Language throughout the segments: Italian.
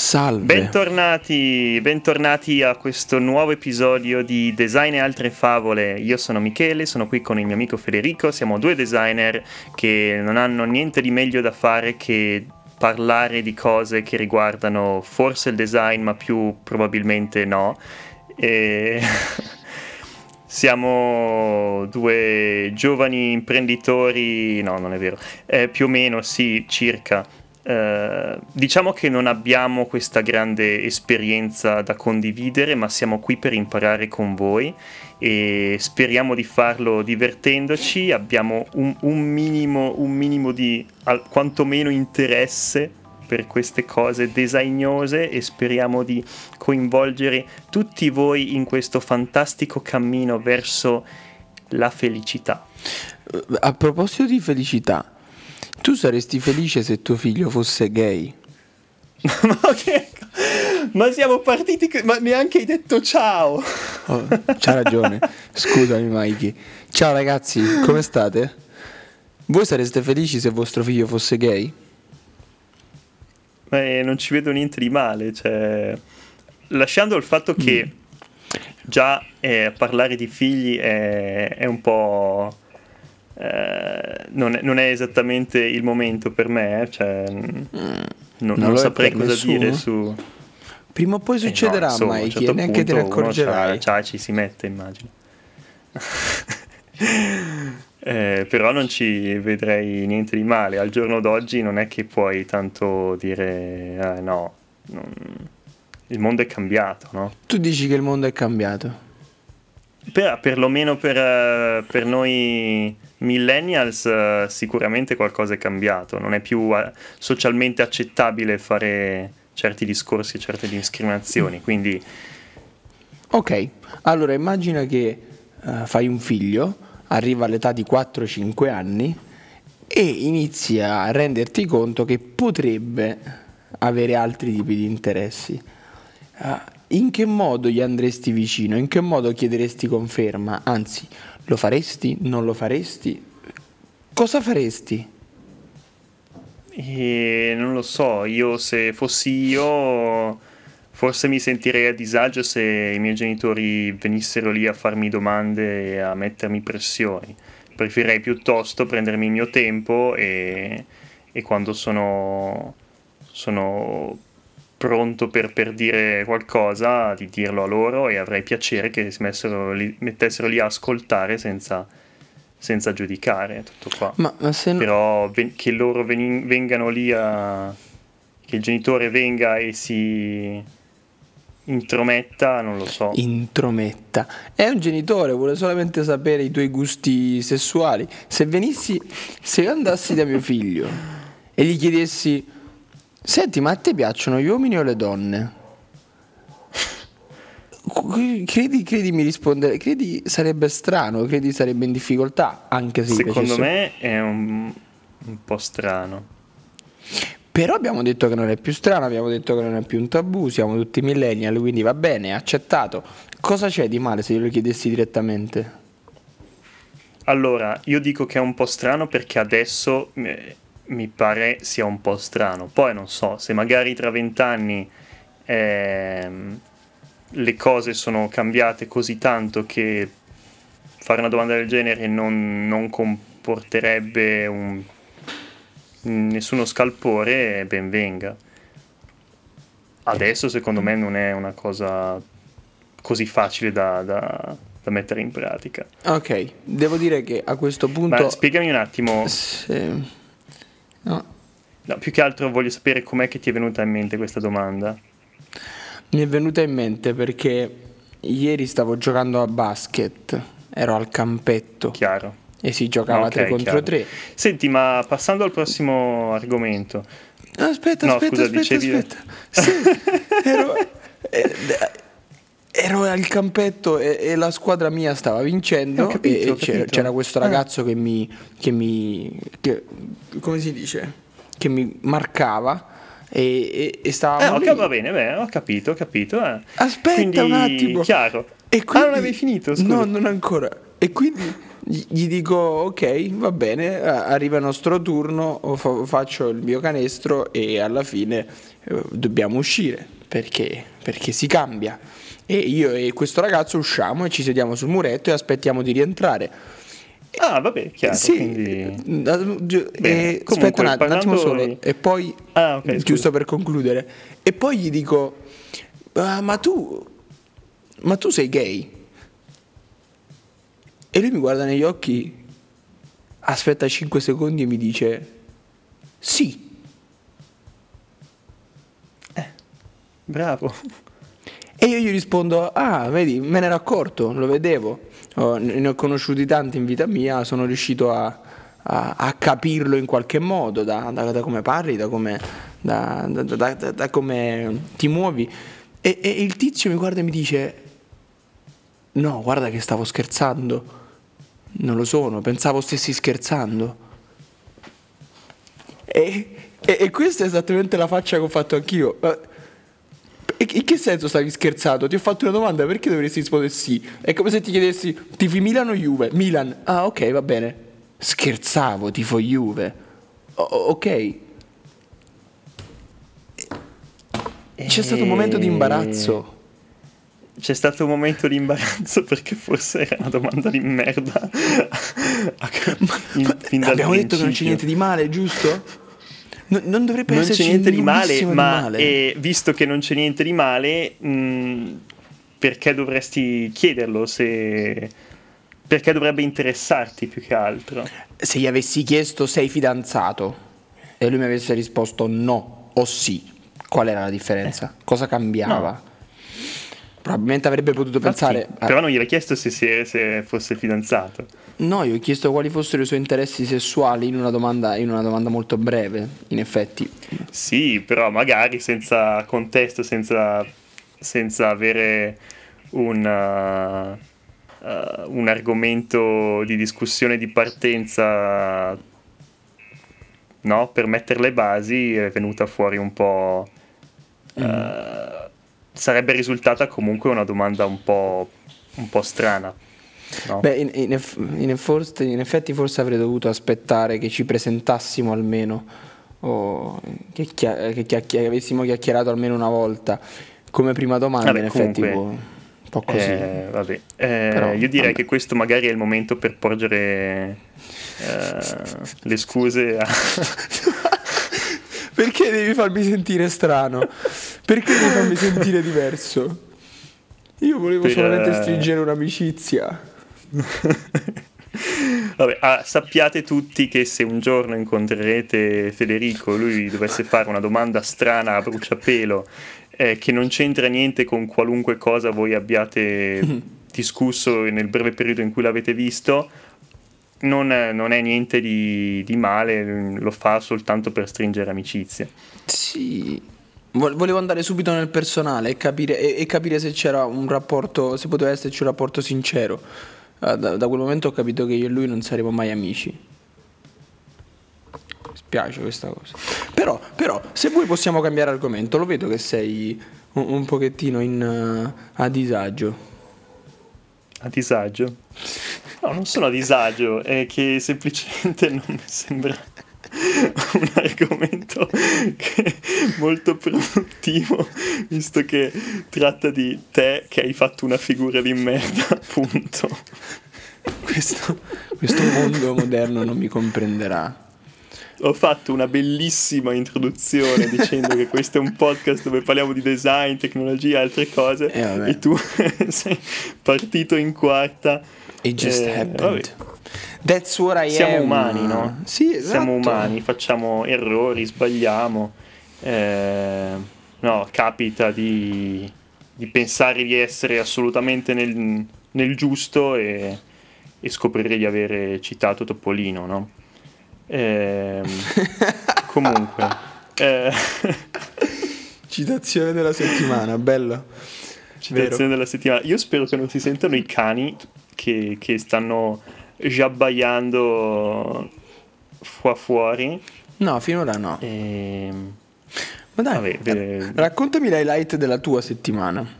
Salve. Bentornati, bentornati a questo nuovo episodio di Design e altre favole. Io sono Michele, sono qui con il mio amico Federico, siamo due designer che non hanno niente di meglio da fare che parlare di cose che riguardano forse il design, ma più probabilmente no. E... Siamo due giovani imprenditori, no, non è vero, eh, più o meno sì, circa eh, diciamo che non abbiamo questa grande esperienza da condividere, ma siamo qui per imparare con voi e speriamo di farlo divertendoci. Abbiamo un, un minimo, un minimo di al, quantomeno interesse per queste cose designose e speriamo di coinvolgere tutti voi in questo fantastico cammino verso la felicità. A proposito di felicità, tu saresti felice se tuo figlio fosse gay? ma, che... ma siamo partiti, ma neanche hai detto ciao. Oh, c'ha ragione, scusami Mikey. Ciao ragazzi, come state? Voi sareste felici se vostro figlio fosse gay? Eh, non ci vedo niente di male, cioè... lasciando il fatto che mm. già eh, parlare di figli è, è un po' Eh, non, è, non, è, esattamente il momento per me, eh, cioè, mm, non, non, non saprei cosa nessuno. dire su... Prima o poi succederà, eh no, insomma, Mikey, certo neanche te ne accorgerai. Ciao, ci si mette, immagino. eh, però non ci vedrei niente di male. Al giorno d'oggi non è che puoi tanto dire, eh, no, non... il mondo è cambiato, no? Tu dici che il mondo è cambiato? Per, perlomeno per, eh, per noi millennials uh, sicuramente qualcosa è cambiato, non è più uh, socialmente accettabile fare certi discorsi e certe discriminazioni, quindi... Ok, allora immagina che uh, fai un figlio, arriva all'età di 4-5 anni e inizi a renderti conto che potrebbe avere altri tipi di interessi. In che modo gli andresti vicino? In che modo chiederesti conferma? Anzi, lo faresti? Non lo faresti? Cosa faresti? E non lo so, io se fossi io forse mi sentirei a disagio se i miei genitori venissero lì a farmi domande e a mettermi pressioni. Preferirei piuttosto prendermi il mio tempo e, e quando sono, sono pronto per, per, dire qualcosa, di dirlo a loro e avrei piacere che si lì, mettessero lì a ascoltare senza, senza giudicare tutto qua. Ma, ma se Però ven- che loro ven- vengano lì a... che il genitore venga e si intrometta, non lo so. Intrometta. È un genitore, vuole solamente sapere i tuoi gusti sessuali. Se venissi, se andassi da mio figlio e gli chiedessi Senti, ma a te piacciono gli uomini o le donne? Credi, credi mi rispondere, credi sarebbe strano, credi sarebbe in difficoltà, anche se Secondo me è un, un po' strano. Però abbiamo detto che non è più strano, abbiamo detto che non è più un tabù, siamo tutti millennial, quindi va bene, accettato. Cosa c'è di male se glielo chiedessi direttamente? Allora, io dico che è un po' strano perché adesso eh, mi pare sia un po' strano. Poi non so, se magari tra vent'anni ehm, le cose sono cambiate così tanto che fare una domanda del genere non, non comporterebbe un, nessuno scalpore, ben venga. Adesso secondo me non è una cosa così facile da, da, da mettere in pratica. Ok, devo dire che a questo punto... Ma spiegami un attimo. Se No. No. più che altro voglio sapere com'è che ti è venuta in mente questa domanda. Mi è venuta in mente perché ieri stavo giocando a basket, ero al campetto. Chiaro. E si giocava okay, 3 contro 3. Senti, ma passando al prossimo argomento. Aspetta, no, aspetta, scusa, aspetta, dicevi... aspetta. Sì, ero, eh, ero al campetto e, e, la squadra mia stava vincendo capito, e c'era, c'era, questo eh. ragazzo eh. che mi, che mi che, come si dice che mi marcava e, e, e stava eh, va bene, beh, ho capito, ho capito eh. aspetta quindi, un attimo chiaro e quindi, ah non avevi finito scusa. no non ancora e quindi gli dico ok, va bene, arriva il nostro turno, faccio il mio canestro e alla fine eh, dobbiamo uscire perché, perché si cambia. E io e questo ragazzo usciamo e ci sediamo sul muretto e aspettiamo di rientrare. Ah, vabbè, chiaro. Sì, quindi... e, aspetta un attimo, parlando... un attimo solo, e poi, ah, okay, giusto per concludere, e poi gli dico, ah, ma tu, ma tu sei gay? E lui mi guarda negli occhi, aspetta 5 secondi e mi dice, sì. Eh, bravo. E io gli rispondo, ah, vedi, me ne ero accorto, lo vedevo, oh, ne ho conosciuti tanti in vita mia, sono riuscito a, a, a capirlo in qualche modo, da, da, da come parli, da come, da, come ti muovi. E, e il tizio mi guarda e mi dice, no, guarda che stavo scherzando, non lo sono, pensavo stessi scherzando. E, e, e questa è esattamente la faccia che ho fatto anch'io in che senso stavi scherzando? Ti ho fatto una domanda, perché dovresti rispondere sì? È come se ti chiedessi, tifi Milan o Juve? Milan. Ah, ok, va bene. Scherzavo, tifo Juve. O- ok. C'è stato un momento di imbarazzo. C'è stato un momento di imbarazzo perché forse era una domanda di merda. ma, ma abbiamo detto che non c'è niente di male, giusto? No, non dovrebbe non esserci niente di male, ma di male. Eh, visto che non c'è niente di male, mh, mm, perché dovresti chiederlo? Se... Perché dovrebbe interessarti più che altro? Se gli avessi chiesto sei fidanzato e lui mi avesse risposto no o sì, qual era la differenza? Eh. Cosa cambiava? No. Probabilmente avrebbe potuto Infatti, pensare. A... Però non gli hai chiesto se, se, fosse fidanzato. No, gli ho chiesto quali fossero i suoi interessi sessuali in una, domanda, in una domanda molto breve, in effetti. Sì, però magari senza contesto, senza, senza avere un, uh, un argomento di discussione di partenza no? per mettere le basi è venuta fuori un po'. Mm. Sarebbe risultata comunque una domanda un po', un po strana. No? Beh, in, in, eff- in, forse, in, effetti forse avrei dovuto aspettare che ci presentassimo almeno, o che, chia- che, chia- che avessimo chiacchierato almeno una volta. Come prima domanda, vabbè, in effetti, comunque, un po' così. Eh, vabbè. Eh, Però, io direi vabbè. che questo magari è il momento per porgere eh, le scuse a... Perché devi farmi sentire strano? Perché devi farmi sentire diverso? Io volevo per, solamente eh, stringere un'amicizia. Vabbè, ah, sappiate tutti che se un giorno incontrerete Federico, lui dovesse fare una domanda strana a bruciapelo eh, che non c'entra niente con qualunque cosa voi abbiate discusso nel breve periodo in cui l'avete visto, non, non è niente di, di, male, lo fa soltanto per stringere amicizie. Sì, volevo andare subito nel personale e capire, e, e capire se c'era un rapporto, se poteva esserci un rapporto sincero. Ah, da, da, quel momento ho capito che io e lui non saremo mai amici. Mi spiace questa cosa. Però, però, se vuoi possiamo cambiare argomento, lo vedo che sei un, un pochettino in, uh, a disagio. A disagio? No, non sono a disagio, è che semplicemente non mi sembra un argomento molto produttivo, visto che tratta di te che hai fatto una figura di merda, appunto. Questo, questo mondo moderno non mi comprenderà ho fatto una bellissima introduzione dicendo che questo è un podcast dove parliamo di design, tecnologia e altre cose eh, e tu sei partito in quarta. It just eh, happened. Vabbè. That's what I Siamo am. umani, no? Sì, esatto. Siamo umani, facciamo errori, sbagliamo. Eh, no, capita di, di, pensare di essere assolutamente nel, nel giusto e, e scoprire di avere citato Topolino, no? Eh, comunque, eh. citazione della settimana, bella. Citazione Vero. della settimana. Io spero che non si sentano i cani che, che stanno giabbaiando qua fuori. No, finora no. E... Ehm, Ma dai, Vabbè, raccontami l'highlight della tua settimana.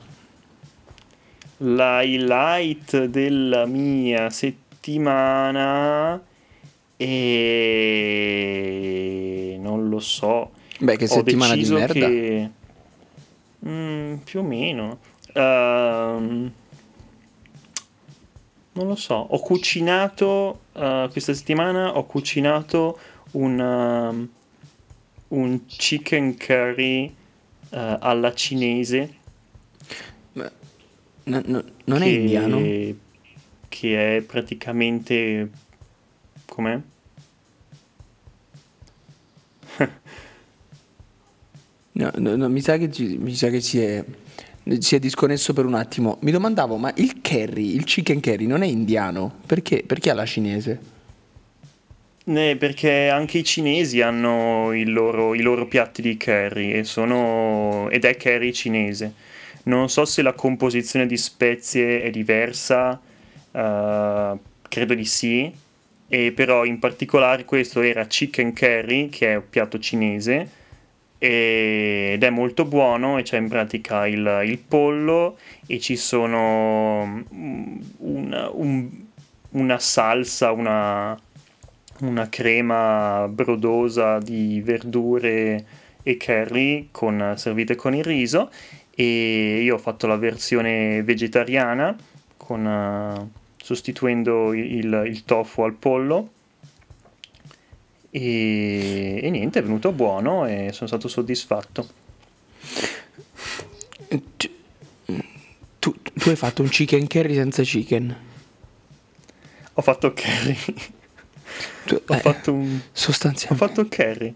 L'highlight della mia settimana e non lo so. Beh, che settimana di merda. che Mm, più o meno. Ehm, non lo so. Ho cucinato eh, questa settimana. Ho cucinato un, um, un chicken curry eh, alla cinese. Ma- no- no- non è che- indiano? Che è praticamente. Com'è? No, no, no, mi sa che, ci- mi sa che si, è, si è disconnesso per un attimo. Mi domandavo, ma il curry, il chicken curry non è indiano? Perché? Perché alla cinese? Eh, perché anche i cinesi hanno loro- i loro piatti di curry e sono, ed è curry cinese. Non so se la composizione di spezie è diversa, eh, credo di sì, e però in particolare questo era chicken curry, che è un piatto cinese, ed è molto buono e c'è in pratica il, il pollo e ci sono mm, una, un- una salsa, una una crema brodosa di verdure e curry con- servite con il riso. E io ho fatto la versione vegetariana con, sostituendo il, il tofu al pollo e, e niente, è venuto buono e sono stato soddisfatto. Tu, tu- tu hai fatto un chicken curry senza chicken? Ho fatto curry, Tu- ho eh, fatto un... Ho fatto curry.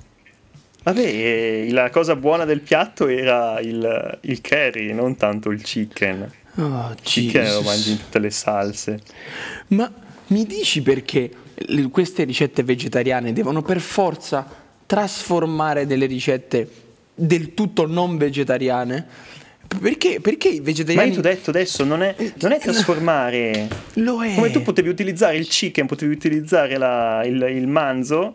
Vabbè, la cosa buona del piatto era il, il curry, non tanto il chicken. Oh, Chicken lo mangi in tutte le salse. Ma mi dici perché queste ricette vegetariane devono per forza trasformare delle ricette del tutto non vegetariane? Perché, perché i Ma vegetariani io ti ho detto adesso, non è, non è trasformare. lo è? Come tu potevi utilizzare il chicken, potevi utilizzare la- il, il manzo,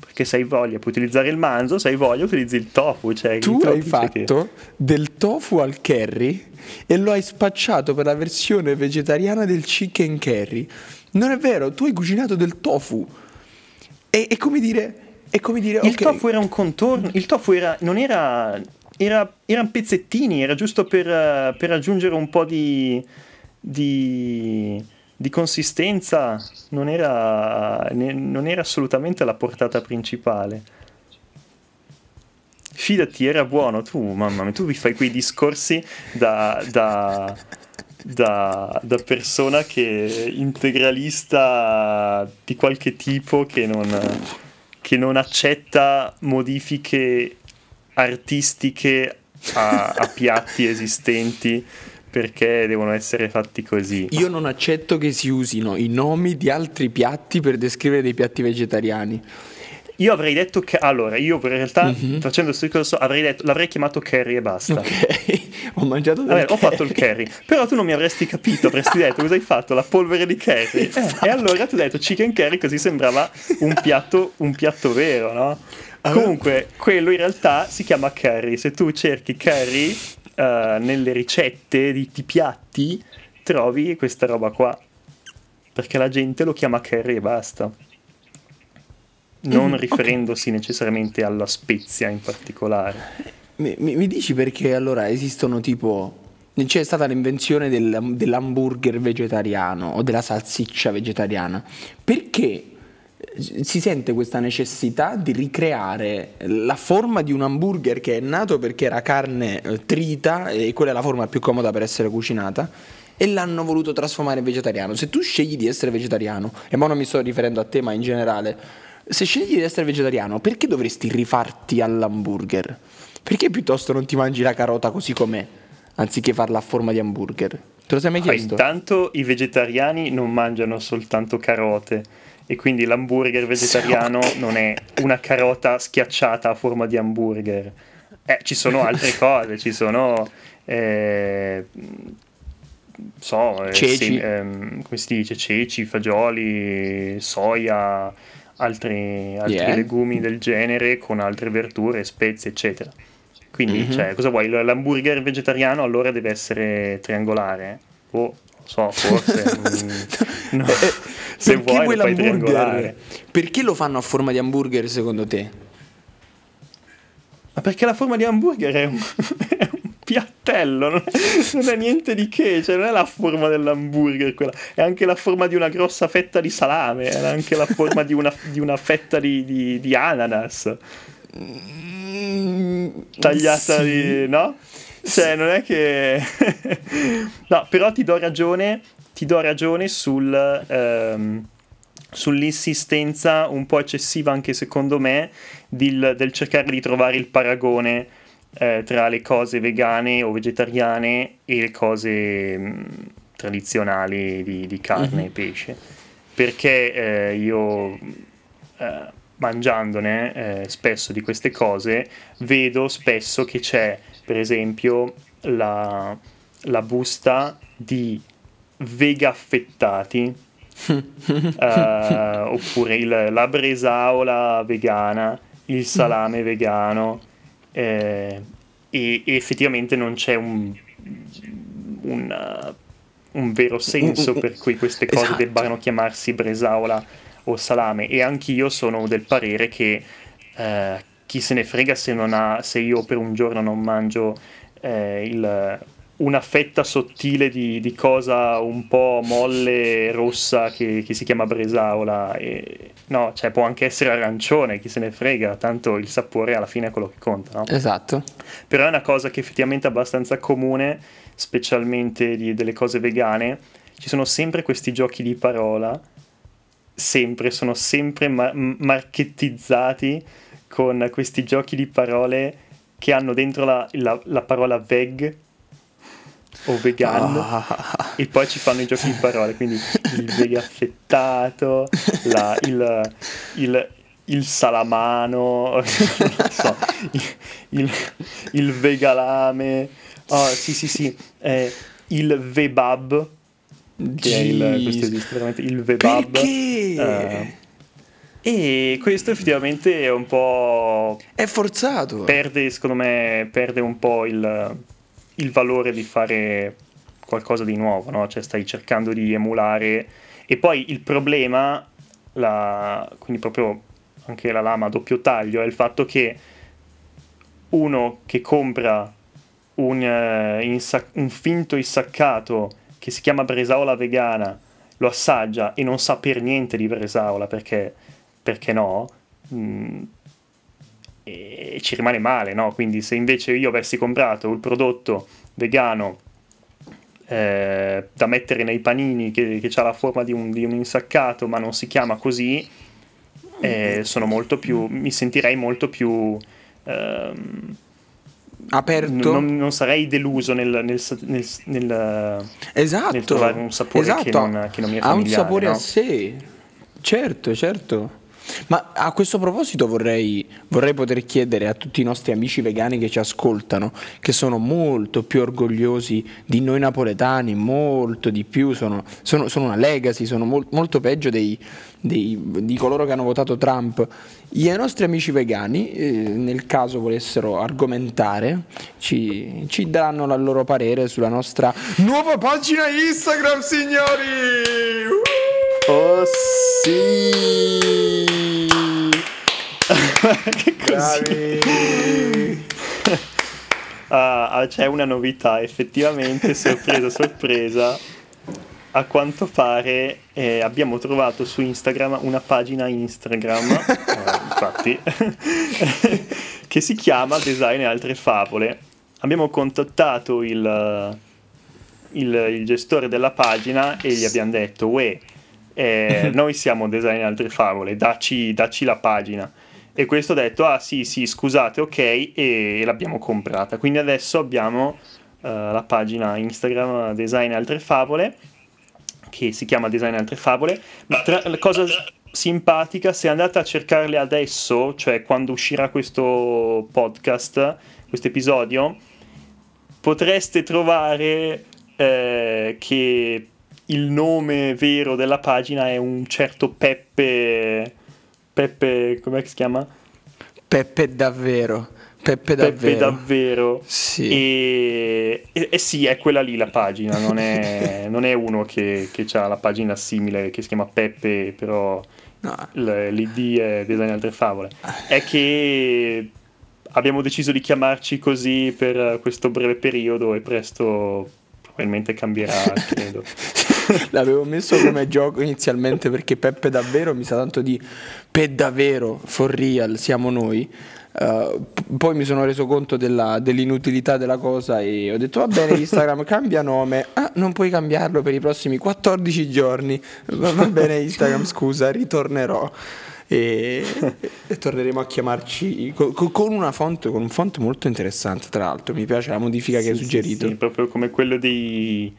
perché se hai voglia puoi utilizzare il manzo, se hai voglia utilizzi il tofu. Cioè, Tu lo hai dice fatto del tofu al curry e lo hai spacciato per la versione vegetariana del chicken curry. Non è vero, tu hai cucinato del tofu. È, è come dire... È come dire... il tofu era un contorno, il tofu era, non era, era, erano pezzettini, era giusto per, eh, per aggiungere un po' di, di, di consistenza, non era, non era assolutamente la portata principale. Fidati, era buono. Tu, mamma mia, tu mi fai quei discorsi da, da, da, da persona che integralista di qualche tipo che non, che non accetta modifiche artistiche a, a piatti esistenti perché devono essere fatti così. Io non accetto che si usino i nomi di altri piatti per descrivere dei piatti vegetariani. Io avrei detto che allora, io in realtà facendo questo discorso avrei detto l'avrei chiamato curry e basta. Ok, ho mangiato del Vabbè, ho fatto il curry, però tu non mi avresti capito, avresti detto cosa hai fatto? La polvere di curry. Eh, e allora tu hai detto chicken curry così sembrava un piatto, un piatto vero, no? Comunque, quello in realtà si chiama curry. Se tu cerchi curry eh, nelle ricette di, di piatti, trovi questa roba qua. Perché la gente lo chiama curry e basta. Non riferendosi necessariamente alla spezia in particolare. Mi, mi- mi dici perché allora esistono tipo... C'è stata l'invenzione del- dell'hamburger vegetariano o della salsiccia vegetariana. Perché eh, si sente questa necessità di ricreare la forma di un hamburger che è nato perché era carne eh, trita e quella è la forma più comoda per essere cucinata e l'hanno voluto trasformare in vegetariano. Se tu scegli di essere vegetariano, e ora non mi sto riferendo a te ma in generale, se scegli di essere vegetariano, perché dovresti rifarti all'hamburger? Perché piuttosto non ti mangi la carota così com'è, anziché farla a forma di hamburger? Te lo sei mai Ah, chiesto? intanto i vegetariani non mangiano soltanto carote e quindi l'hamburger vegetariano non è una carota schiacciata a forma di hamburger. Eh, ci sono altre cose, ci sono... eh, so, eh, Ceci. sem- ehm, come si dice, ceci, fagioli, soia, altri, altri Yeah. legumi del genere con altre verdure, spezie, eccetera. Quindi, Mhm. cioè, cosa vuoi? L'hamburger vegetariano allora deve essere triangolare? Oh, non so, forse. mm, no. Eh, eh, Se Perché vuoi vuoi lo fai l'hamburger? triangolare. Perché lo fanno a forma di hamburger secondo te? Ma perché la forma di hamburger è un, è un piattello, non, non è niente di che, cioè non è la forma dell'hamburger quella, è anche la forma di una grossa fetta di salame, è anche la forma di una, di una fetta di, di- di ananas tagliata Sì. di... no? Cioè non è che... no, però ti do ragione, ti do ragione sul... ehm, sull'insistenza un po' eccessiva anche secondo me del, del cercare di trovare il paragone eh, tra le cose vegane o vegetariane e le cose mh, tradizionali di, di carne Mhm. e pesce perché eh, io eh, mangiandone eh, spesso di queste cose vedo spesso che c'è per esempio la, la busta di vega affettati eh, oppure il- la bresaola vegana, il salame vegano eh, e, e effettivamente non c'è un, un, uh, un vero senso per cui queste cose Esatto. debbano chiamarsi bresaola o salame e anch'io sono del parere che eh, chi se ne frega se, non ha, se io per un giorno non mangio eh, il- una fetta sottile di, di cosa un po' molle rossa che, che si chiama bresaola. E, no, cioè può anche essere arancione, chi se ne frega, tanto il sapore alla fine è quello che conta, no? Esatto. Però è una cosa che effettivamente è abbastanza comune, specialmente di- delle cose vegane. Ci sono sempre questi giochi di parola, sempre, sono sempre ma- m- marketizzati con questi giochi di parole che hanno dentro la, la- la parola veg o vegan Ah. e poi ci fanno i giochi di parole, quindi il vega affettato, la- il, il- il salamano, non so, il, il, vegalame, oh, sì sì sì, eh, il vebab, che è il, questo esiste veramente, il vebab. Perché? eh, e questo effettivamente è un po' È forzato. perde, secondo me, perde un po' il, il valore di fare qualcosa di nuovo, no? Cioè stai cercando di emulare. E poi il problema, la- quindi proprio anche la lama a doppio taglio, è il fatto che uno che compra un, eh, insa- un finto insaccato che si chiama bresaola vegana, lo assaggia e non sa per niente di bresaola perché, perché no, mm, e ci rimane male, no? Quindi se invece io avessi comprato il prodotto vegano eh, da mettere nei panini che, che ha la forma di un, di un insaccato ma non si chiama così, eh, sono molto più, mi sentirei molto più... ehm, Aperto. non, non sarei deluso nel, nel, nel- nel- esatto. nel trovare un sapore esatto. che non- che non mi è Ha un familiare, sapore no? a sé. Certo, certo. Ma a questo proposito vorrei, vorrei poter chiedere a tutti i nostri amici vegani che ci ascoltano, che sono molto più orgogliosi di noi napoletani, molto di più, sono, sono- sono una legacy, sono mol- molto peggio dei- dei- di coloro che hanno votato Trump. I nostri amici vegani, eh, nel caso volessero argomentare, ci, ci daranno il loro parere sulla nostra nuova pagina Instagram, signori! Uh! Oh sì! che così? Ah, ah, c'è una novità, effettivamente, sorpresa, sorpresa. A quanto pare eh, abbiamo trovato su Instagram una pagina Instagram, eh, infatti, che si chiama Design e altre favole. Abbiamo contattato il, il, il gestore della pagina e gli abbiamo detto, uè, eh, noi siamo Design e altre favole, dacci, dacci la pagina. E questo ha detto, ah sì, sì, scusate, ok, e l'abbiamo comprata. Quindi adesso abbiamo eh, la pagina Instagram Design e altre favole, che si chiama Design altre favole. Ma tra- la cosa simpatica, se andate a cercarle adesso, cioè quando uscirà questo podcast, questo episodio, potreste trovare eh, che il nome vero della pagina è un certo Peppe. Peppe, com'è che si chiama? Peppe davvero. Peppe davvero. Peppe davvero. Sì. E, e, e sì, è quella lì la pagina, non è, non è uno che, che ha la pagina simile che si chiama Peppe, però No. l'ID è Design Altre Favole. È che abbiamo deciso di chiamarci così per questo breve periodo e presto probabilmente cambierà, credo. L'avevo messo come gioco inizialmente perché Peppe davvero mi sa tanto di Pe davvero, for real, siamo noi. Uh, poi mi sono reso conto della, dell'inutilità della cosa e ho detto va bene Instagram cambia nome ah non puoi cambiarlo per i prossimi 14 giorni va, va bene Instagram scusa ritornerò e, e torneremo a chiamarci co- co- con una font con un font molto interessante tra l'altro. Mi piace la modifica che Sì, hai sì, suggerito. sì, proprio come quello dei...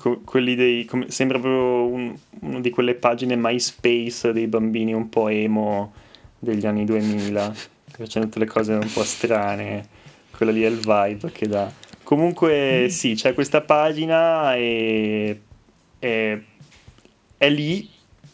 co- quelli dei... come- sembra proprio un- una di quelle pagine MySpace dei bambini un po' emo degli anni 2000, che facevano tutte le cose un po' strane. Quello lì è il vibe che dà. Comunque sì, c'è questa pagina e... e- è lì,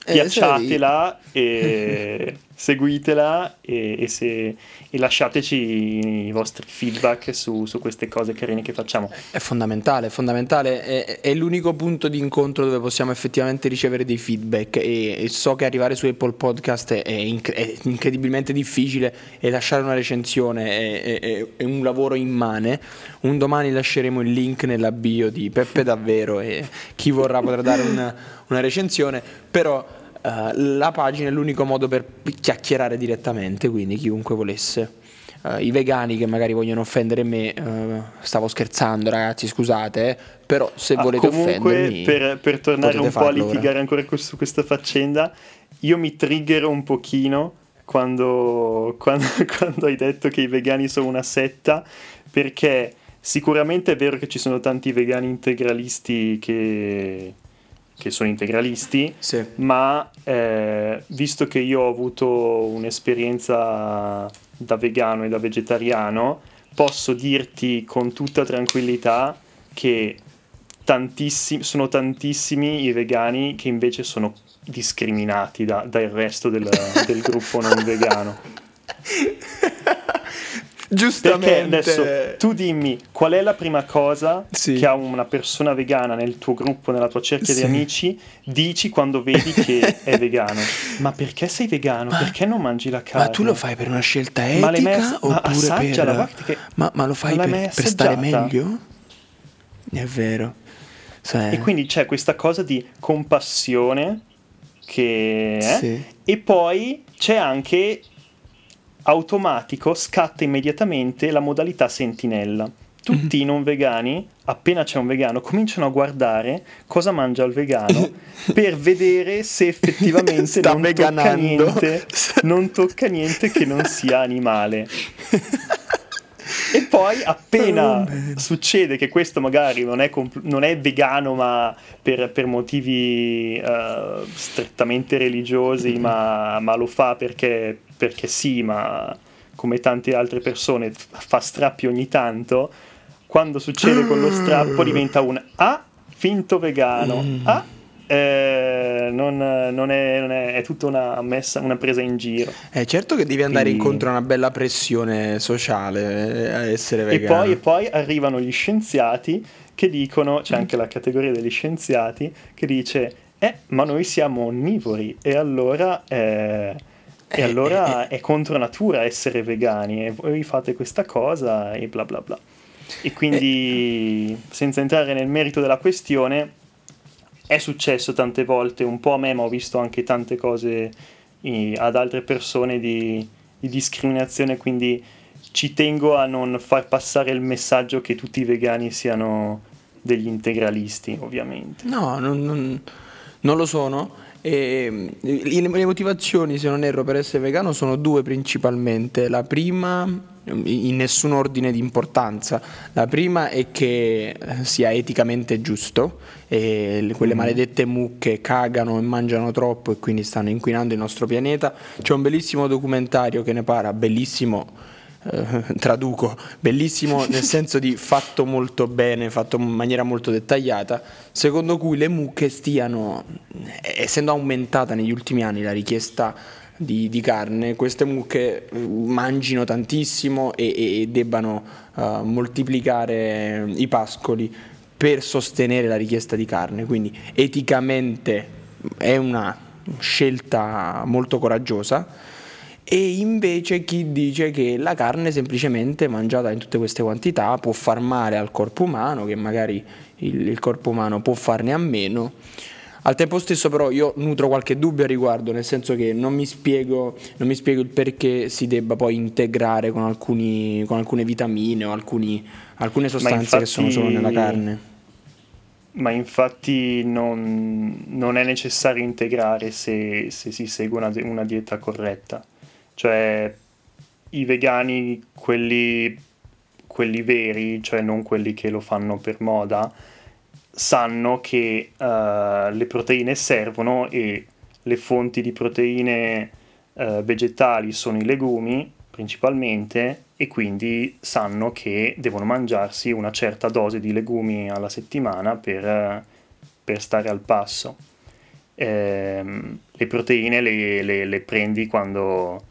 Eh, piacciatela e seguitela e, e se- e lasciateci i vostri feedback su, su queste cose carine che facciamo. È fondamentale, è fondamentale, è, è l'unico punto di incontro dove possiamo effettivamente ricevere dei feedback e, e so che arrivare su Apple Podcast è, inc- è incredibilmente difficile e lasciare una recensione è, è- un lavoro immane. Un domani lasceremo il link nella bio di Peppe Davvero e chi vorrà potrà dare una, una recensione, però eh, la pagina è l'unico modo per chiacchierare direttamente, quindi chiunque volesse. Eh, I vegani che magari vogliono offendere me, eh, stavo scherzando ragazzi, scusate, però se Ah, volete comunque, offendermi... per, per tornare un po' a farlo ora. litigare ancora su questa faccenda, io mi triggero un pochino quando, quando, quando hai detto che i vegani sono una setta, perché sicuramente è vero che ci sono tanti vegani integralisti che, che sono integralisti, Sì. ma eh, visto che io ho avuto un'esperienza da vegano e da vegetariano, posso dirti con tutta tranquillità che tantissimi, sono tantissimi i vegani che invece sono discriminati da- dal resto del, del gruppo non vegano. Perché Giustamente. adesso tu dimmi qual è la prima cosa Sì. che a una persona vegana nel tuo gruppo, nella tua cerchia Sì. di amici, dici quando vedi che è vegano. Ma perché sei vegano? Ma- perché non mangi la carne? Ma tu lo fai per una scelta Ma etica ma oppure assaggiala, per... che- Ma, ma lo fai per, per stare meglio? È vero. Cioè, E quindi c'è questa cosa di compassione che è, Sì. e poi c'è anche automatico, scatta immediatamente la modalità sentinella. Tutti i non vegani, appena c'è un vegano, cominciano a guardare cosa mangia il vegano per vedere se effettivamente non tocca, niente, non tocca niente che non sia animale. E poi appena Oh, succede che questo magari non è, compl- non è vegano ma per, per motivi eh, strettamente religiosi, ma, ma lo fa perché, perché sì, ma come tante altre persone fa strappi ogni tanto, quando succede con lo strappo diventa un ah, finto vegano, ah, eh, non, non è, non è, è tutta una, messa, una presa in giro. Eh, certo che devi andare Quindi- incontro a una bella pressione sociale eh, a essere E vegano. poi, e poi arrivano gli scienziati che dicono, c'è anche la categoria degli scienziati, che dice, eh, ma noi siamo onnivori e allora, eh, e Eh, allora è contro natura essere vegani e voi fate questa cosa e bla bla bla. E quindi, senza entrare nel merito della questione, è successo tante volte, un po' a me, ma ho visto anche tante cose eh, ad altre persone di, di discriminazione, quindi ci tengo a non far passare il messaggio che tutti i vegani siano degli integralisti, ovviamente. No, non, non- non lo sono. E, le, motivazioni, se non erro, per essere vegano sono due principalmente. La prima, in nessun ordine di importanza, la prima è che eh, sia eticamente giusto e le- quelle maledette mucche cagano e mangiano troppo e quindi stanno inquinando il nostro pianeta. C'è un bellissimo documentario che ne parla, bellissimo eh, traduco, bellissimo nel senso di fatto molto bene, fatto in maniera molto dettagliata, secondo cui le mucche stiano, eh, essendo aumentata negli ultimi anni la richiesta di, di carne, queste mucche eh, mangino tantissimo e, e debbano uh, moltiplicare i pascoli per sostenere la richiesta di carne. Quindi eticamente è una scelta molto coraggiosa. E invece chi dice che la carne semplicemente mangiata in tutte queste quantità può far male al corpo umano, che magari il, il corpo umano può farne a meno. Al tempo stesso però io nutro qualche dubbio a riguardo, nel senso che non mi spiego, non mi spiego il perché si debba poi integrare con, alcuni, con alcune vitamine o alcuni, alcune sostanze infatti, che sono solo nella carne. Ma infatti non, non è necessario integrare se, se si segue una, una dieta corretta. Cioè i vegani, quelli, quelli veri, cioè non quelli che lo fanno per moda, sanno che uh, le proteine servono e le fonti di proteine uh, vegetali sono i legumi principalmente e quindi sanno che devono mangiarsi una certa dose di legumi alla settimana per, per stare al passo. Eh, le proteine le, le, le prendi quando,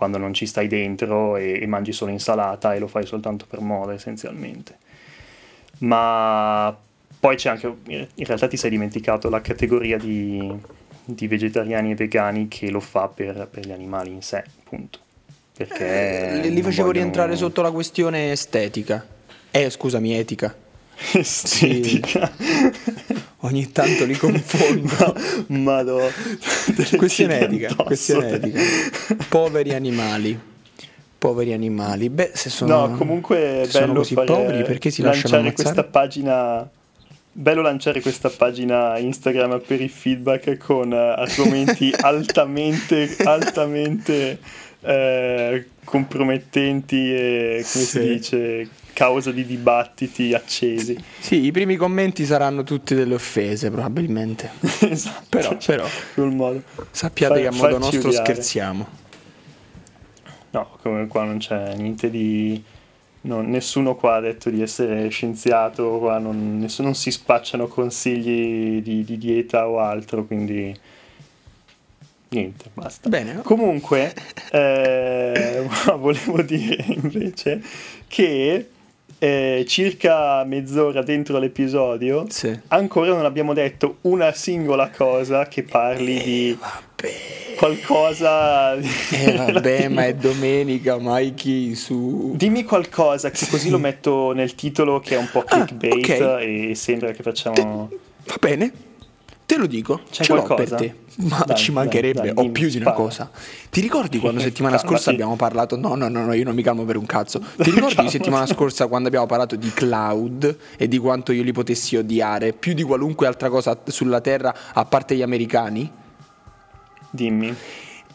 quando, non ci stai dentro e, e mangi solo insalata e lo fai soltanto per moda essenzialmente. Ma poi c'è anche, in realtà ti sei dimenticato la categoria di, di vegetariani e vegani che lo fa per, per gli animali in sé, appunto. Perché eh, li facevo vogliono... rientrare sotto la questione estetica. Eh, scusami, etica. Estetica. Sì. Ogni tanto li confondo. Madò. Questione etica, questione etica. Poveri animali poveri animali. Beh, se sono, no, comunque è bello così poveri perché si lasciano ammazzare? questa pagina bello lanciare questa pagina Instagram per i feedback con argomenti altamente, altamente uh, compromettenti e come sì. si dice causa di dibattiti accesi. Sì, i primi commenti saranno tutti delle offese probabilmente. esatto. Però, però modo. sappiate Fa, che a modo nostro odiare. scherziamo. No, come qua non c'è niente di No, nessuno qua ha detto di essere scienziato, qua non, nessuno, non si spacciano consigli di, di, dieta o altro, quindi niente, basta. Bene. Comunque, eh, volevo dire invece che eh, circa mezz'ora dentro l'episodio sì. ancora non abbiamo detto una singola cosa che parli eh, di... Vabbè qualcosa. Eh vabbè, ma è domenica, Mikey, su. Dimmi qualcosa, che così lo metto nel titolo che è un po' clickbait ah, okay. e sembra che facciamo. Va bene, te lo dico. C'è Ce qualcosa? per te. Ma dai, ci mancherebbe, dai, dai, ho più di una cosa. Ti ricordi quando settimana scorsa abbiamo parlato? No, no, no, no, io non mi calmo per un cazzo. Ti ricordi settimana scorsa quando abbiamo parlato di cloud e di quanto io li potessi odiare più di qualunque altra cosa sulla Terra a parte gli americani? Dimmi.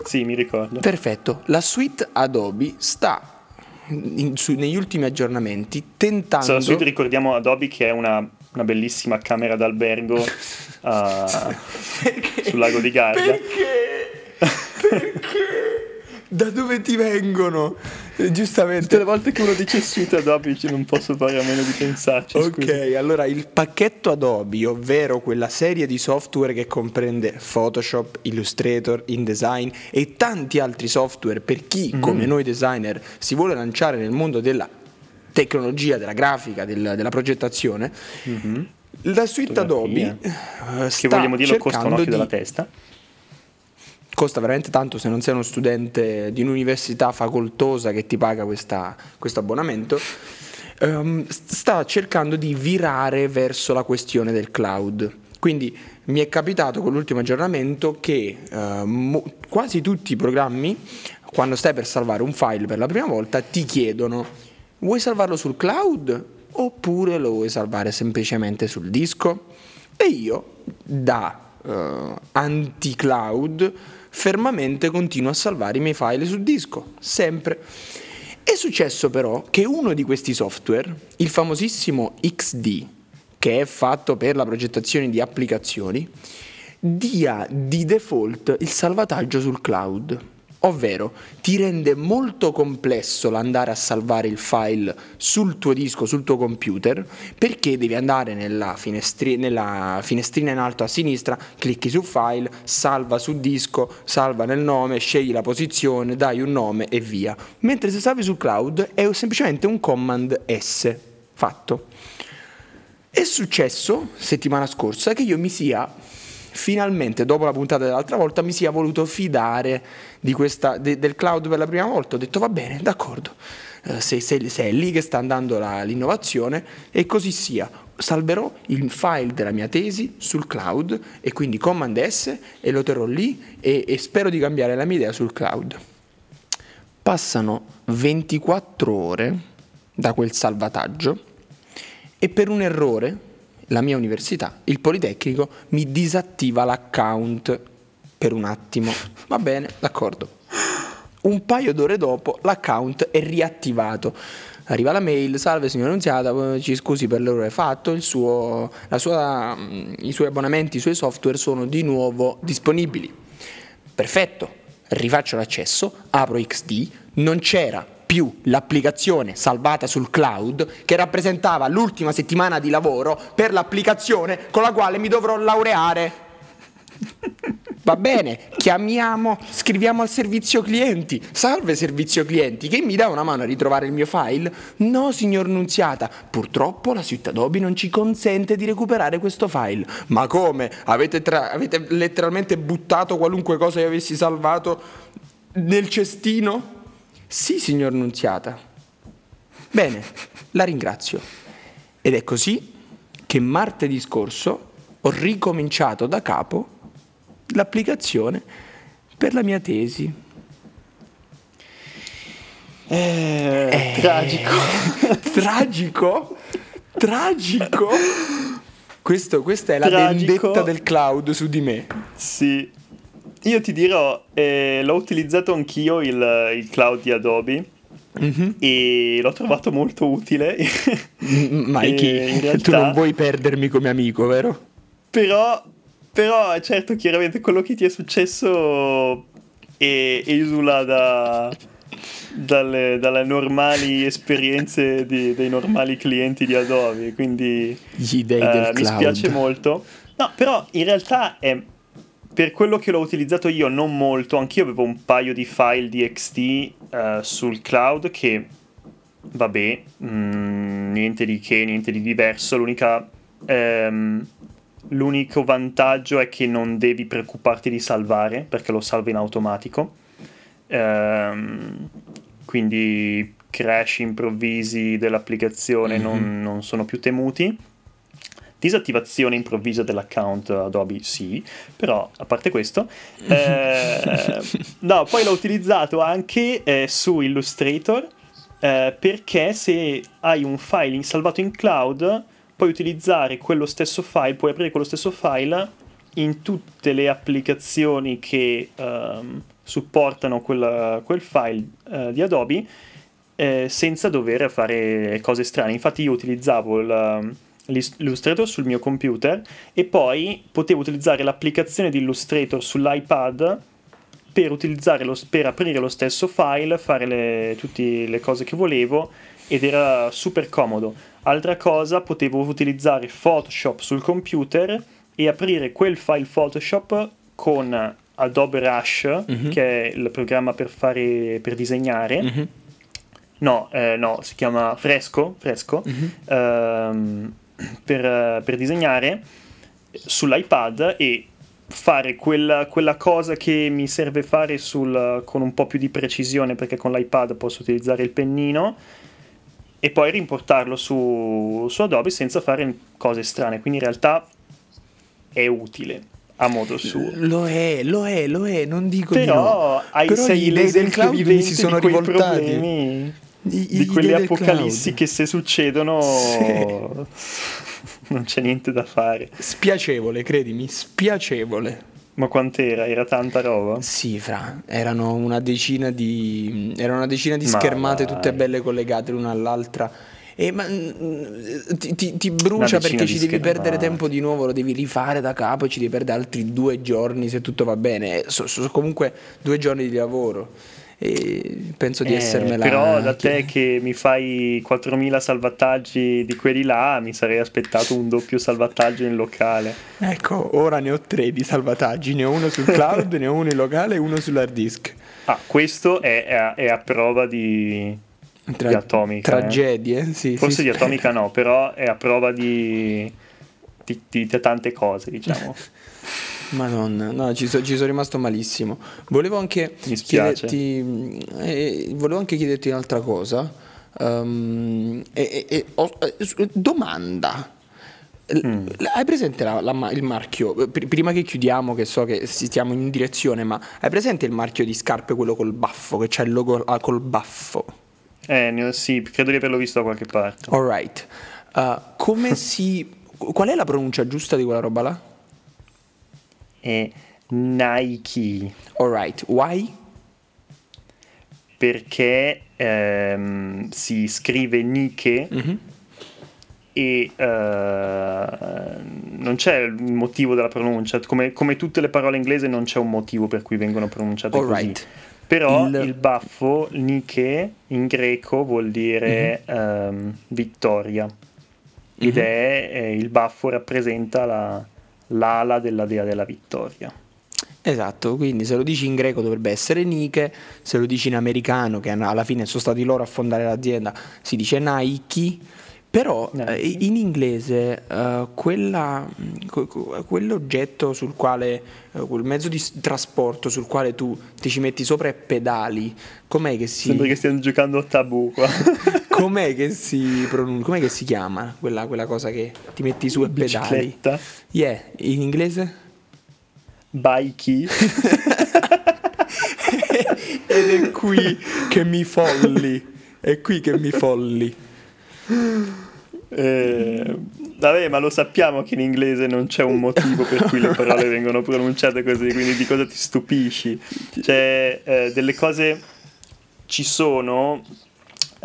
Sì, mi ricordo. Perfetto. La suite Adobe sta in, su, negli ultimi aggiornamenti tentando... la suite ricordiamo Adobe che è una, una bellissima camera d'albergo uh, sul lago di Garda. Perché? Perché? da dove ti vengono? Eh, giustamente. Tutte le volte che uno dice suite Adobe non posso fare a meno di pensarci. Ok, scusa. allora il pacchetto Adobe, ovvero quella serie di software che comprende Photoshop, Illustrator, InDesign e tanti altri software per chi, mm-hmm. come noi designer, si vuole lanciare nel mondo della tecnologia, della grafica, del, della progettazione. Mm-hmm. La suite Adobe uh, che vogliamo dire costa un occhio di... della testa costa veramente tanto se non sei uno studente di un'università facoltosa che ti paga questo abbonamento, um, sta cercando di virare verso la questione del cloud. Quindi mi è capitato con l'ultimo aggiornamento che uh, mo- quasi tutti i programmi, quando stai per salvare un file per la prima volta, ti chiedono vuoi salvarlo sul cloud oppure lo vuoi salvare semplicemente sul disco? E io da uh, anti-cloud fermamente continuo a salvare i miei file sul disco, sempre. È successo però che uno di questi software, il famosissimo XD, che è fatto per la progettazione di applicazioni, dia di default il salvataggio sul cloud ovvero ti rende molto complesso l'andare a salvare il file sul tuo disco, sul tuo computer, perché devi andare nella, finestri- nella finestrina in alto a sinistra, clicchi su file, salva su disco, salva nel nome, scegli la posizione, dai un nome e via. Mentre se salvi sul cloud è semplicemente un command S fatto. È successo settimana scorsa che io mi sia finalmente dopo la puntata dell'altra volta mi sia voluto fidare questa, de, del cloud per la prima volta. Ho detto va bene, d'accordo, eh, se, se, se, è lì che sta andando la, l'innovazione e così sia. Salverò il file della mia tesi sul cloud e quindi Command S e lo terrò lì e, e spero di cambiare la mia idea sul cloud. Passano 24 ore da quel salvataggio e per un errore la mia università, il Politecnico, mi disattiva l'account per un attimo. Va bene, d'accordo. Un paio d'ore dopo l'account è riattivato. Arriva la mail, salve signor Annunziata, ci scusi per l'errore fatto, suo, sua, i suoi abbonamenti, i suoi software sono di nuovo disponibili. Perfetto, rifaccio l'accesso, apro XD, non c'era più l'applicazione salvata sul cloud che rappresentava l'ultima settimana di lavoro per l'applicazione con la quale mi dovrò laureare. Va bene, chiamiamo, scriviamo al servizio clienti. Salve servizio clienti, che mi dà una mano a ritrovare il mio file? No, signor Nunziata, purtroppo la suite Adobe non ci consente di recuperare questo file. Ma come? Avete, tra- avete letteralmente buttato qualunque cosa che avessi salvato nel cestino? Sì, signor Nunziata. Bene, la ringrazio. Ed è così che martedì scorso ho ricominciato da capo l'applicazione per la mia tesi. Eh, eh, tragico. tragico? Tragico? Questo, questa è la tragico. vendetta del cloud su di me. Sì. Io ti dirò, eh, l'ho utilizzato anch'io il, il cloud di Adobe. Mm-hmm. e l'ho trovato molto utile. Mikey, realtà... tu non vuoi perdermi come amico, vero? Però, però, certo, chiaramente quello che ti è successo è, esula da, dalle, dalle, normali esperienze di, dei normali clienti di Adobe, quindi Gli dei uh, mi spiace molto. No, però in realtà è per quello che l'ho utilizzato io, non molto, anch'io avevo un paio di file di XD uh, eh, sul cloud che, vabbè, mh, mm, niente di che, niente di diverso, l'unica... Um, l'unico vantaggio è che non devi preoccuparti di salvare perché lo salva in automatico. Um, quindi crash improvvisi dell'applicazione mm-hmm. non, non sono più temuti disattivazione improvvisa dell'account Adobe sì, però a parte questo, eh, no, poi l'ho utilizzato anche eh, su Illustrator eh, perché se hai un file salvato in cloud puoi utilizzare quello stesso file, puoi aprire quello stesso file in tutte le applicazioni che um, supportano quella, quel file uh, di Adobe eh, senza dover fare cose strane. Infatti io utilizzavo il l'Illustrator sul mio computer e poi potevo utilizzare l'applicazione di Illustrator sull'iPad per, lo, per aprire lo stesso file, fare le, tutte le cose che volevo ed era super comodo. Altra cosa, potevo utilizzare Photoshop sul computer e aprire quel file Photoshop con Adobe Rush, mm-hmm. che è il programma per, fare, per disegnare. Mm-hmm. No, eh, no, si chiama Fresco, Fresco. Mm-hmm. Um, per, per disegnare sull'iPad e fare quella, quella, cosa che mi serve fare sul, con un po' più di precisione perché con l'iPad posso utilizzare il pennino e poi rimportarlo su, su Adobe senza fare cose strane quindi in realtà è utile a modo suo lo è, lo è, lo è, non dico però no. hai però sei l'esempio vivente si sono di rivoltati. problemi di, di quelle apocalissi che se succedono sì. non c'è niente da fare. Spiacevole, credimi, spiacevole. Ma quant'era? Era tanta roba? Sì, fra, erano una decina di, erano una decina di schermate tutte belle collegate l'una all'altra. E, ma, ti, ti, ti brucia perché ci devi perdere tempo di nuovo, lo devi rifare da capo e ci devi perdere altri due giorni se tutto va bene. Sono so comunque due giorni di lavoro. E penso di Eh, essermela. però da te che mi fai 4000 salvataggi di quelli là, mi sarei aspettato un doppio salvataggio in locale. Ecco, ora ne ho tre di salvataggi, ne ho uno sul cloud, ne ho uno in locale e uno sull'hard disk. Ah, questo è, è a, è a prova di, Tra- di atomica. eh. Tragedie, sì. Forse sì, di atomica no, però è a prova di, di, di- di tante cose, diciamo. Madonna, no, ci, so- ci sono rimasto malissimo. Volevo anche chiederti, eh, volevo anche chiederti un'altra cosa. Ehm, e- e- eh, su- domanda. Mm. Hai presente la- la il marchio? Eh, pr- Prima che chiudiamo, che so che stiamo in direzione, ma hai presente il marchio di scarpe, quello col baffo, che c'è il logo ah, col baffo? Eh, ne ho- sì, credo di averlo visto da qualche parte. Alright. Uh, come si. Qual è la pronuncia giusta di quella roba là? È Nike. Alright. Why? perché ehm, si scrive Nike Mhm. e eh, non c'è il motivo della pronuncia, come, come tutte le parole inglesi non c'è un motivo per cui vengono pronunciate Alright. così. Però Il- il... baffo, Nike, in greco vuol dire Mhm. ehm, vittoria ed è, eh, il baffo rappresenta la- l'ala della dea della vittoria. Esatto, quindi se lo dici in greco dovrebbe essere Nike, se lo dici in americano, che alla fine sono stati loro a fondare l'azienda, si dice Nike, però eh, in inglese eh, quella- que- que- quell'oggetto sul quale, eh, quel mezzo di trasporto sul quale tu ti ci metti sopra e pedali, com'è che si, Sembra che stiamo giocando a tabù qua. com'è che si pronuncia, com'è che si chiama quella, quella cosa che ti metti su e pedali? Bicicletta, Yeah, in inglese? bikey. Ed è qui che mi folli. È qui che mi folli. Eh, vabbè, ma lo sappiamo che in inglese non c'è un motivo per cui le parole vengono pronunciate così, quindi di cosa ti stupisci? Cioè, eh, delle cose ci sono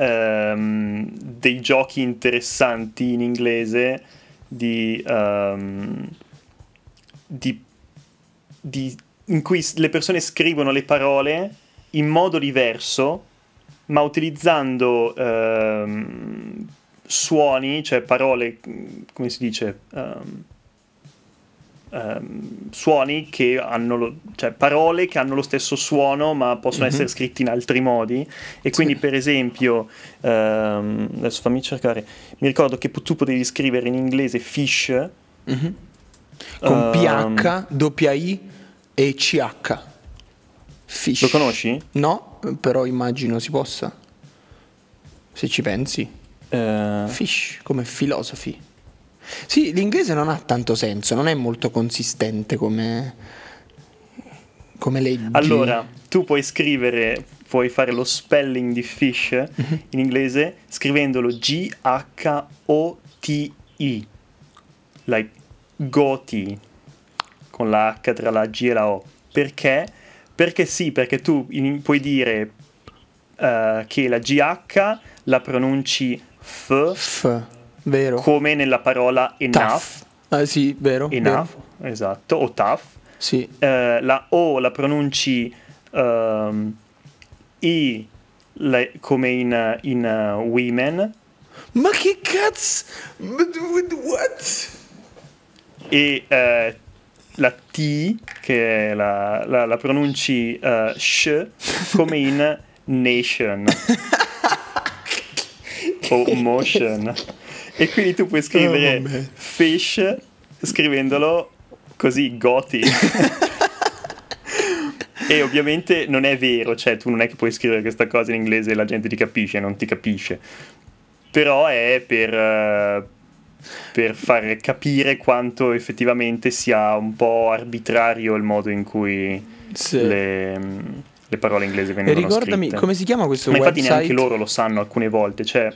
ehm, dei giochi interessanti in inglese di, ehm, di- di- in cui le persone scrivono le parole in modo diverso, ma utilizzando ehm, suoni, cioè parole, come si dice, ehm, suoni che hanno, lo- cioè parole che hanno lo stesso suono ma possono Mhm. essere scritti in altri modi e quindi per esempio, ehm, adesso fammi cercare, mi ricordo che tu potevi scrivere in inglese fish Mhm. Con Ehm. PH, doppia I e CH. Fish. Lo conosci? No, però immagino si possa. Se ci pensi. Eh, Fish, come philosophy. Sì, l'inglese non ha tanto senso, non è molto consistente come, come leggi. allora, tu puoi scrivere, puoi fare lo spelling di fish Mhm. in inglese scrivendolo G-H-O-T-I, like goti, con la H tra la G e la O. Perché? Perché sì, perché tu in- puoi dire eh, che la GH la pronunci F F, vero? come nella parola enough. Ah, sì, vero. enough, vero. esatto, o tough. Sì. Eh, la O la pronunci ehm, I le- come in, in eh, women Ma che cazzo? What? e eh, la T che è la, la- la pronunci eh, sh come in nation o motion e quindi tu puoi scrivere Oh, fish scrivendolo così goti e ovviamente non è vero cioè tu non è che puoi scrivere questa cosa in inglese e la gente ti capisce non ti capisce però è per eh, per far capire quanto effettivamente sia un po' arbitrario il modo in cui Sì. le, le parole inglesi vengono ricordami, scritte. come si chiama questo Ma infatti website? neanche loro lo sanno alcune volte, cioè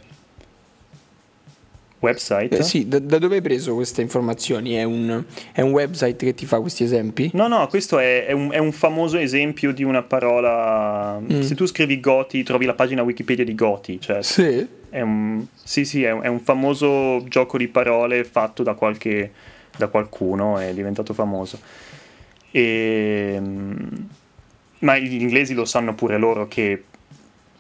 website? Eh, sì, da, da dove hai preso queste informazioni? È un, è un website che ti fa questi esempi? No, no, questo è, è un, è un famoso esempio di una parola. Mm. Se tu scrivi Goti, trovi la pagina Wikipedia di Goti. Cioè Sì. è un, sì, sì, è un, è un famoso gioco di parole fatto da, qualche, da qualcuno, è diventato famoso. E, mm, ma gli inglesi lo sanno pure loro che,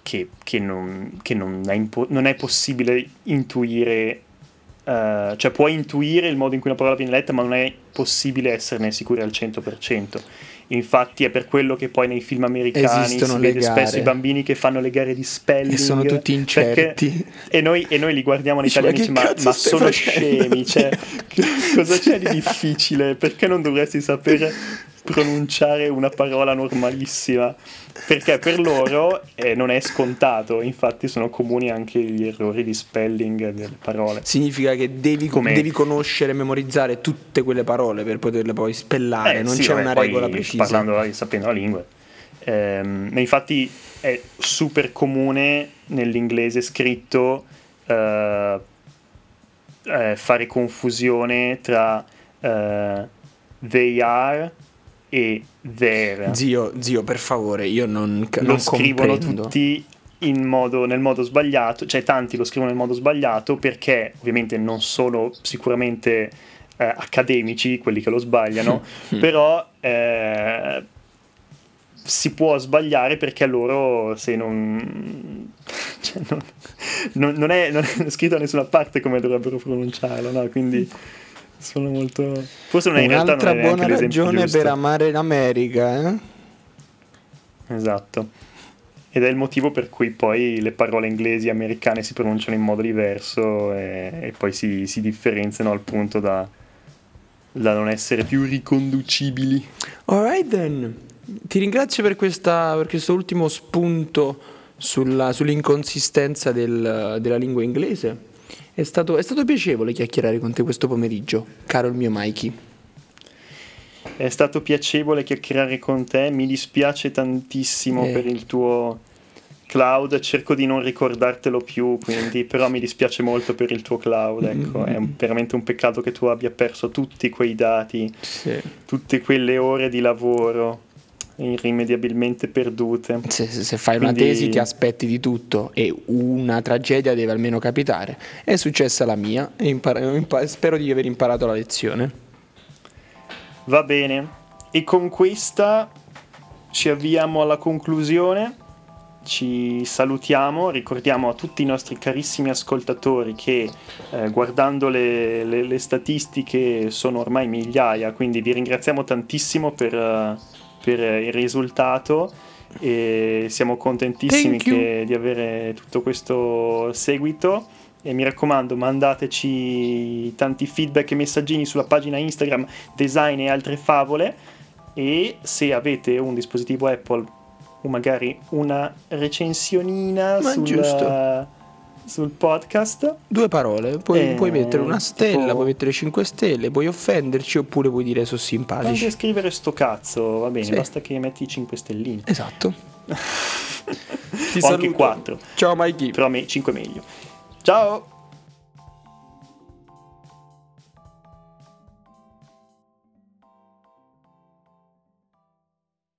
che, che, non, che non, è impo- non, è possibile intuire, uh, cioè puoi intuire il modo in cui una parola viene letta, ma non è possibile esserne sicuri al 100%. Infatti è per quello che poi nei film americani Esistono si vede gare. spesso i bambini che fanno le gare di spelling. E sono tutti incerti. Perché, e, noi, e, noi, li guardiamo in Dici, italiano e ma diciamo, ma, ma sono facendo?" scemi, cioè, cosa c'è di difficile? Perché non dovresti sapere pronunciare una parola normalissima? Perché per loro eh, non è scontato, infatti sono comuni anche gli errori di spelling delle parole. Significa che devi, devi conoscere e memorizzare tutte quelle parole per poterle poi spellare, Eh, non sì, c'è vabbè, una regola precisa. Parlando, sapendo la lingua. Ehm, infatti è super comune nell'inglese scritto eh, eh, fare confusione tra eh, they are e there. Zio, zio, per favore, io non, lo non scrivono comprendo. tutti in modo- nel modo sbagliato, cioè tanti lo scrivono nel modo sbagliato perché ovviamente non sono sicuramente eh, accademici quelli che lo sbagliano, però eh, si può sbagliare perché a loro se non, cioè, non, non- non è, non è scritto da nessuna parte come dovrebbero pronunciarlo, no? quindi sono molto... Forse non è in realtà non Un'altra è buona ragione giusto. per amare l'America, eh? Esatto. Ed è il motivo per cui poi le parole inglesi e americane si pronunciano in modo diverso e, e poi si, si differenziano al punto da, da non essere più riconducibili. Alright then, ti ringrazio per, questa, per questo ultimo spunto sulla- sull'inconsistenza del- della lingua inglese. È stato, è stato piacevole chiacchierare con te questo pomeriggio, caro il mio Mikey. È stato piacevole chiacchierare con te, mi dispiace tantissimo Eh. per il tuo cloud, cerco di non ricordartelo più, quindi però mi dispiace molto per il tuo cloud, ecco, è veramente un peccato che tu abbia perso tutti quei dati, Sì. tutte quelle ore di lavoro irrimediabilmente perdute. Se, se- fai una Quindi- tesi ti aspetti di tutto e una tragedia deve almeno capitare. È successa la mia e impara- impa- spero di aver imparato la lezione. Va bene, e con questa ci avviamo alla conclusione. Ci salutiamo, ricordiamo a tutti i nostri carissimi ascoltatori che eh, guardando le, le- le statistiche sono ormai migliaia, quindi vi ringraziamo tantissimo per, eh, per il risultato e siamo contentissimi che- di avere tutto questo seguito. E mi raccomando mandateci tanti feedback e messaggini sulla pagina Instagram Design e altre favole. E se avete un dispositivo Apple o magari una recensionina Ma sul, giusto. Sul podcast Due parole, puoi, Eh, puoi mettere una stella, tipo- puoi mettere 5 stelle, puoi offenderci oppure puoi dire sono anche simpatici. scrivere sto cazzo va bene Sì. basta che metti 5 stelline Esatto. Ti o anche saluto. 4 Ciao Mikey. però 5 meglio ciao